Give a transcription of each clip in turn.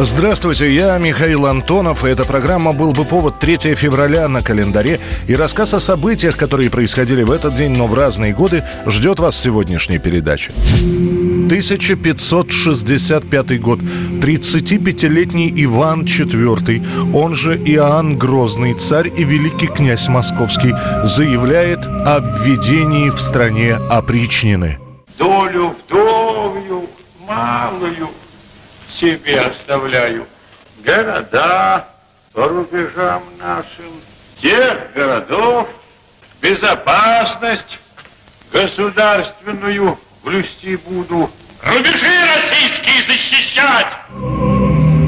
Здравствуйте, я Михаил Антонов, и эта программа «Был бы повод» 3 февраля на календаре, и рассказ о событиях, которые происходили в этот день, но в разные годы, ждет вас в сегодняшней передаче. 1565 год. 35-летний Иван IV, он же Иоанн Грозный, царь и великий князь Московский, заявляет о введении в стране опричнины. Долю вдовью малую себе оставляю. Города по рубежам нашим, тех городов безопасность государственную блюсти буду. Рубежи российские защищать!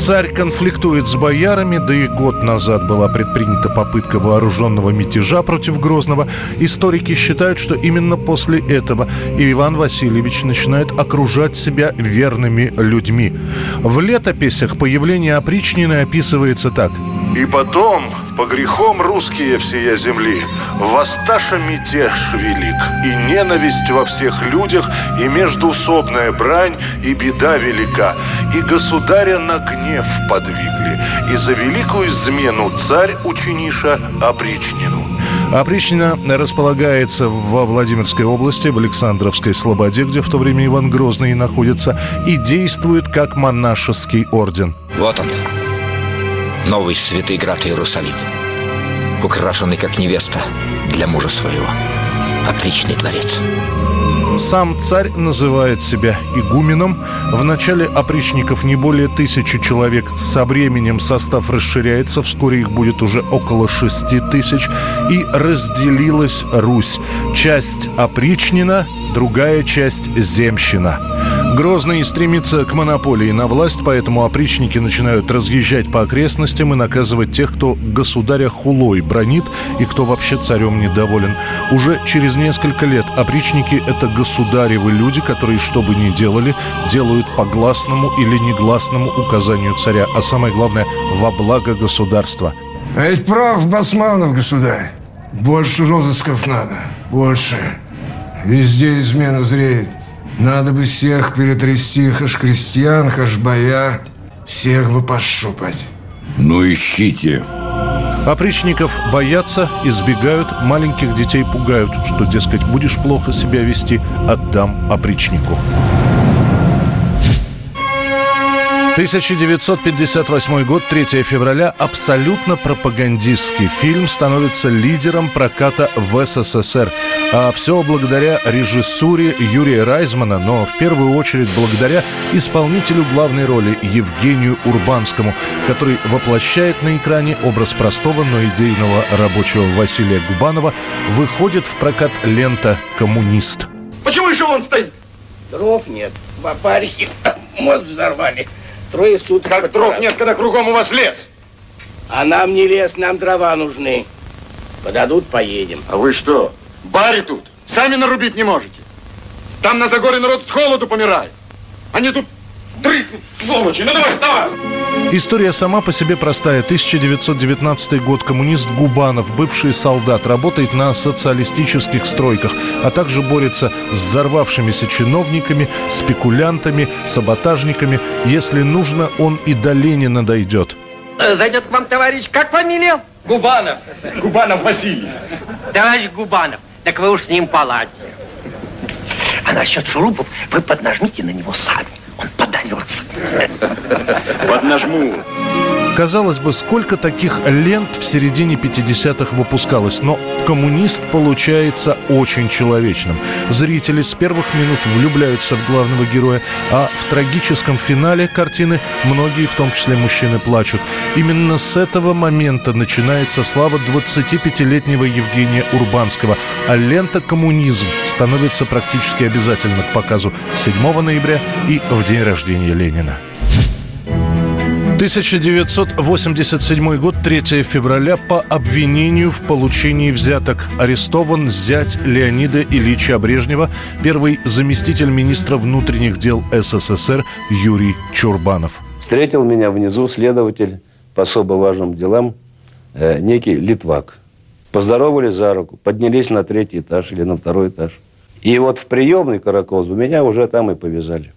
Царь конфликтует с боярами, да и год назад была предпринята попытка вооруженного мятежа против Грозного. Историки считают, что именно после этого Иван Васильевич начинает окружать себя верными людьми. В летописях появление опричнины описывается так. «И потом, по грехам русские всея земли, воссташа мятеж велик, и ненависть во всех людях, и междуусобная брань, и беда велика, и государя на гнев подвигли, и за великую измену царь учениша опричнину». Опричнина располагается во Владимирской области, в Александровской Слободе, где в то время Иван Грозный находится, и действует как монашеский орден. Вот он, новый святый град Иерусалим, украшенный как невеста для мужа своего. Отличный дворец. Сам царь называет себя игуменом. В начале опричников не более тысячи человек. Со временем состав расширяется. Вскоре их будет уже около шести тысяч. И разделилась Русь. Часть опричнина, другая часть земщина. Грозный стремится к монополии на власть, поэтому опричники начинают разъезжать по окрестностям и наказывать тех, кто государя хулой бронит и кто вообще царем недоволен. Уже через несколько лет опричники – это государевы люди, которые, что бы ни делали, делают по гласному или негласному указанию царя, а самое главное – во благо государства. А ведь прав Басманов, государь. Больше розысков надо. Больше. Везде измена зреет. Надо бы всех перетрясти, аж крестьян, аж бояр. Всех бы пощупать. Ну ищите. Опричников боятся, избегают, маленьких детей пугают, что, дескать, будешь плохо себя вести, отдам опричнику. 1958 год, 3 февраля, абсолютно пропагандистский фильм становится лидером проката в СССР. А все благодаря режиссуре Юрия Райзмана, но в первую очередь благодаря исполнителю главной роли Евгению Урбанскому, который воплощает на экране образ простого, но идейного рабочего Василия Губанова, выходит в прокат лента «Коммунист». Почему еще он стоит? Дров нет. Бабарики мост взорвали. Трое суток. Как дров нет, когда кругом у вас лес? А нам не лес, нам дрова нужны. Подадут, поедем. А вы что, бари тут? Сами нарубить не можете? Там на Загоре народ с холоду помирает. Они тут сволочи. Ну давай, давай! История сама по себе простая. 1919 год. Коммунист Губанов, бывший солдат, работает на социалистических стройках, а также борется с взорвавшимися чиновниками, спекулянтами, саботажниками. Если нужно, он и до Ленина дойдет. Зайдет к вам товарищ, как фамилия? Губанов. Губанов Василий. Товарищ Губанов, так вы уж с ним поладьте. А насчет шурупов вы поднажмите на него сами. Он подается. Поднажму. Казалось бы, сколько таких лент в середине 50-х выпускалось, но коммунист получается очень человечным. Зрители с первых минут влюбляются в главного героя, а в трагическом финале картины многие, в том числе мужчины, плачут. Именно с этого момента начинается слава 25-летнего Евгения Урбанского, а лента «Коммунизм» становится практически обязательно к показу 7 ноября и в день рождения Ленина. 1987 год, 3 февраля по обвинению в получении взяток. Арестован зять Леонида Ильича Брежнева, первый заместитель министра внутренних дел СССР Юрий Чурбанов. Встретил меня внизу следователь по особо важным делам, э, некий Литвак. Поздоровались за руку, поднялись на третий этаж или на второй этаж. И вот в приемный Каракоз меня уже там и повязали.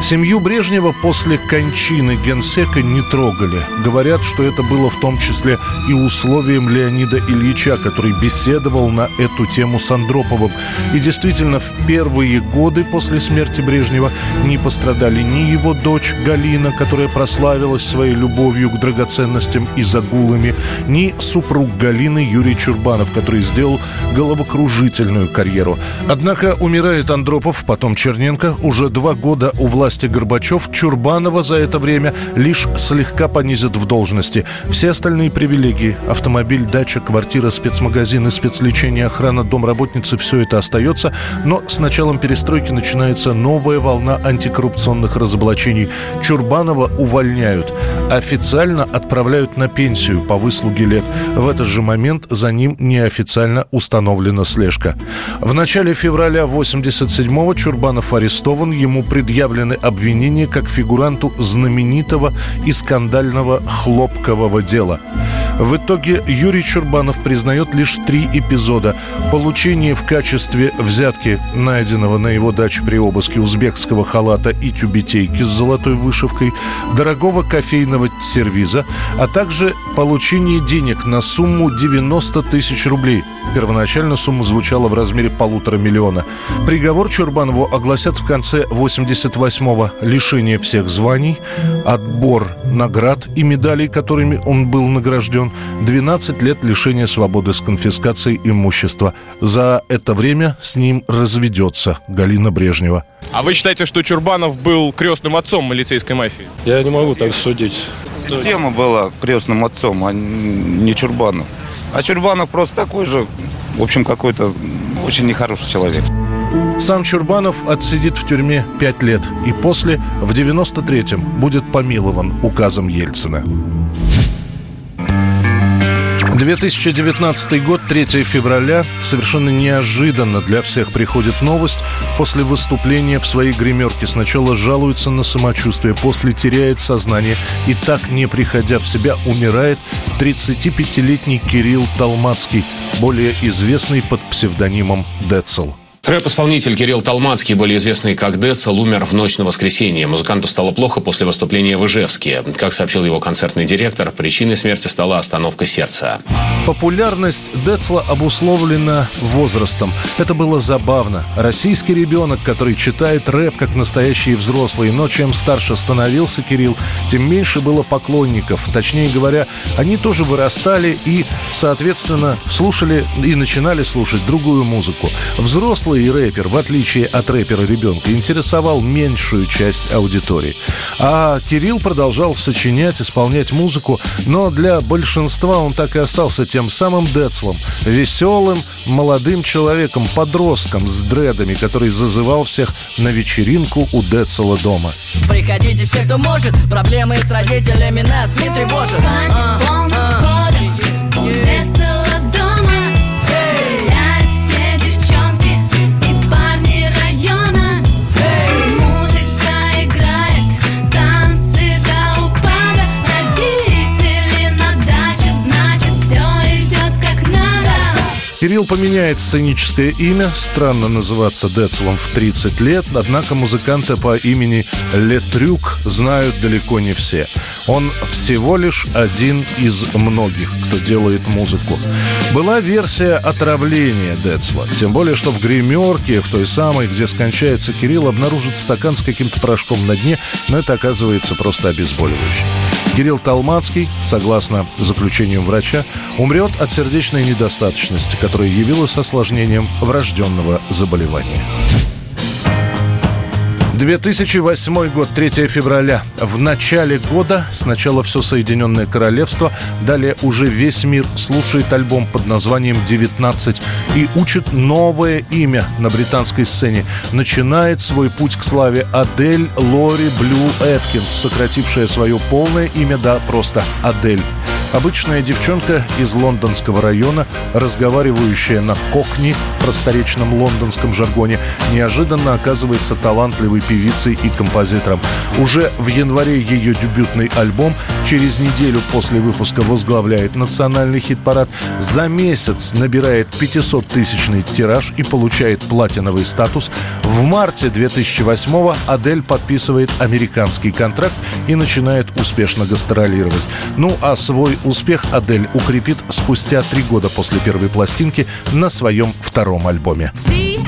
Семью Брежнева после кончины генсека не трогали. Говорят, что это было в том числе и условием Леонида Ильича, который беседовал на эту тему с Андроповым. И действительно, в первые годы после смерти Брежнева не пострадали ни его дочь Галина, которая прославилась своей любовью к драгоценностям и загулами, ни супруг Галины Юрий Чурбанов, который сделал головокружительную карьеру. Однако умирает Андропов, потом Черненко, уже два года у власти власти Горбачев Чурбанова за это время лишь слегка понизит в должности. Все остальные привилегии – автомобиль, дача, квартира, спецмагазин и спецлечение, охрана, домработницы – все это остается. Но с началом перестройки начинается новая волна антикоррупционных разоблачений. Чурбанова увольняют. Официально отправляют на пенсию по выслуге лет. В этот же момент за ним неофициально установлена слежка. В начале февраля 87-го Чурбанов арестован. Ему предъявлены обвинение как фигуранту знаменитого и скандального хлопкового дела. В итоге Юрий Чурбанов признает лишь три эпизода. Получение в качестве взятки найденного на его даче при обыске узбекского халата и тюбетейки с золотой вышивкой, дорогого кофейного сервиза, а также получение денег на сумму 90 тысяч рублей. Первоначально сумма звучала в размере полутора миллиона. Приговор Чурбанову огласят в конце 88-го. Лишение всех званий, отбор наград и медалей, которыми он был награжден, 12 лет лишения свободы с конфискацией имущества. За это время с ним разведется Галина Брежнева. А вы считаете, что Чурбанов был крестным отцом милицейской мафии? Я не могу так судить. Система была крестным отцом, а не Чурбанов. А Чурбанов просто такой же, в общем, какой-то очень нехороший человек. Сам Чурбанов отсидит в тюрьме пять лет и после, в 93-м, будет помилован указом Ельцина. 2019 год, 3 февраля. Совершенно неожиданно для всех приходит новость. После выступления в своей гримерке сначала жалуется на самочувствие, после теряет сознание и так, не приходя в себя, умирает 35-летний Кирилл Талмацкий, более известный под псевдонимом Децл. Рэп-исполнитель Кирилл Талмацкий, более известный как Децл, умер в ночь на воскресенье. Музыканту стало плохо после выступления в Ижевске. Как сообщил его концертный директор, причиной смерти стала остановка сердца. Популярность Децла обусловлена возрастом. Это было забавно. Российский ребенок, который читает рэп как настоящий взрослый, но чем старше становился Кирилл, тем меньше было поклонников. Точнее говоря, они тоже вырастали и, соответственно, слушали и начинали слушать другую музыку. Взрослые и рэпер, в отличие от рэпера-ребенка, интересовал меньшую часть аудитории. А Кирилл продолжал сочинять, исполнять музыку, но для большинства он так и остался тем самым Децлом, веселым, молодым человеком, подростком с дредами, который зазывал всех на вечеринку у Децла дома. Приходите все, кто может, проблемы с родителями нас не тревожат. А. Кирилл поменяет сценическое имя, странно называться Децлом в 30 лет, однако музыканта по имени Летрюк знают далеко не все. Он всего лишь один из многих, кто делает музыку. Была версия отравления Децла, тем более, что в гримерке, в той самой, где скончается Кирилл, обнаружит стакан с каким-то порошком на дне, но это оказывается просто обезболивающее. Кирилл Талмацкий, согласно заключению врача, умрет от сердечной недостаточности, которая явилась осложнением врожденного заболевания. 2008 год, 3 февраля. В начале года сначала все Соединенное Королевство, далее уже весь мир слушает альбом под названием «19» и учит новое имя на британской сцене. Начинает свой путь к славе Адель Лори Блю Эткинс, сократившая свое полное имя до просто Адель. Обычная девчонка из лондонского района, разговаривающая на кокни, просторечном лондонском жаргоне, неожиданно оказывается талантливой певицей и композитором. Уже в январе ее дебютный альбом через неделю после выпуска возглавляет национальный хит-парад. За месяц набирает 500-тысячный тираж и получает платиновый статус. В марте 2008-го Адель подписывает американский контракт и начинает успешно гастролировать. Ну а свой успех Адель укрепит спустя три года после первой пластинки на своем втором альбоме. See,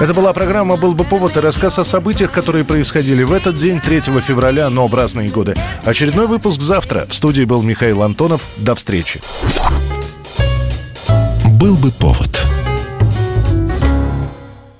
Это была программа «Был бы повод» и рассказ о событиях, которые происходили в этот день, 3 февраля, но в разные годы. Очередной выпуск завтра. В студии был Михаил Антонов. До встречи. Был бы повод.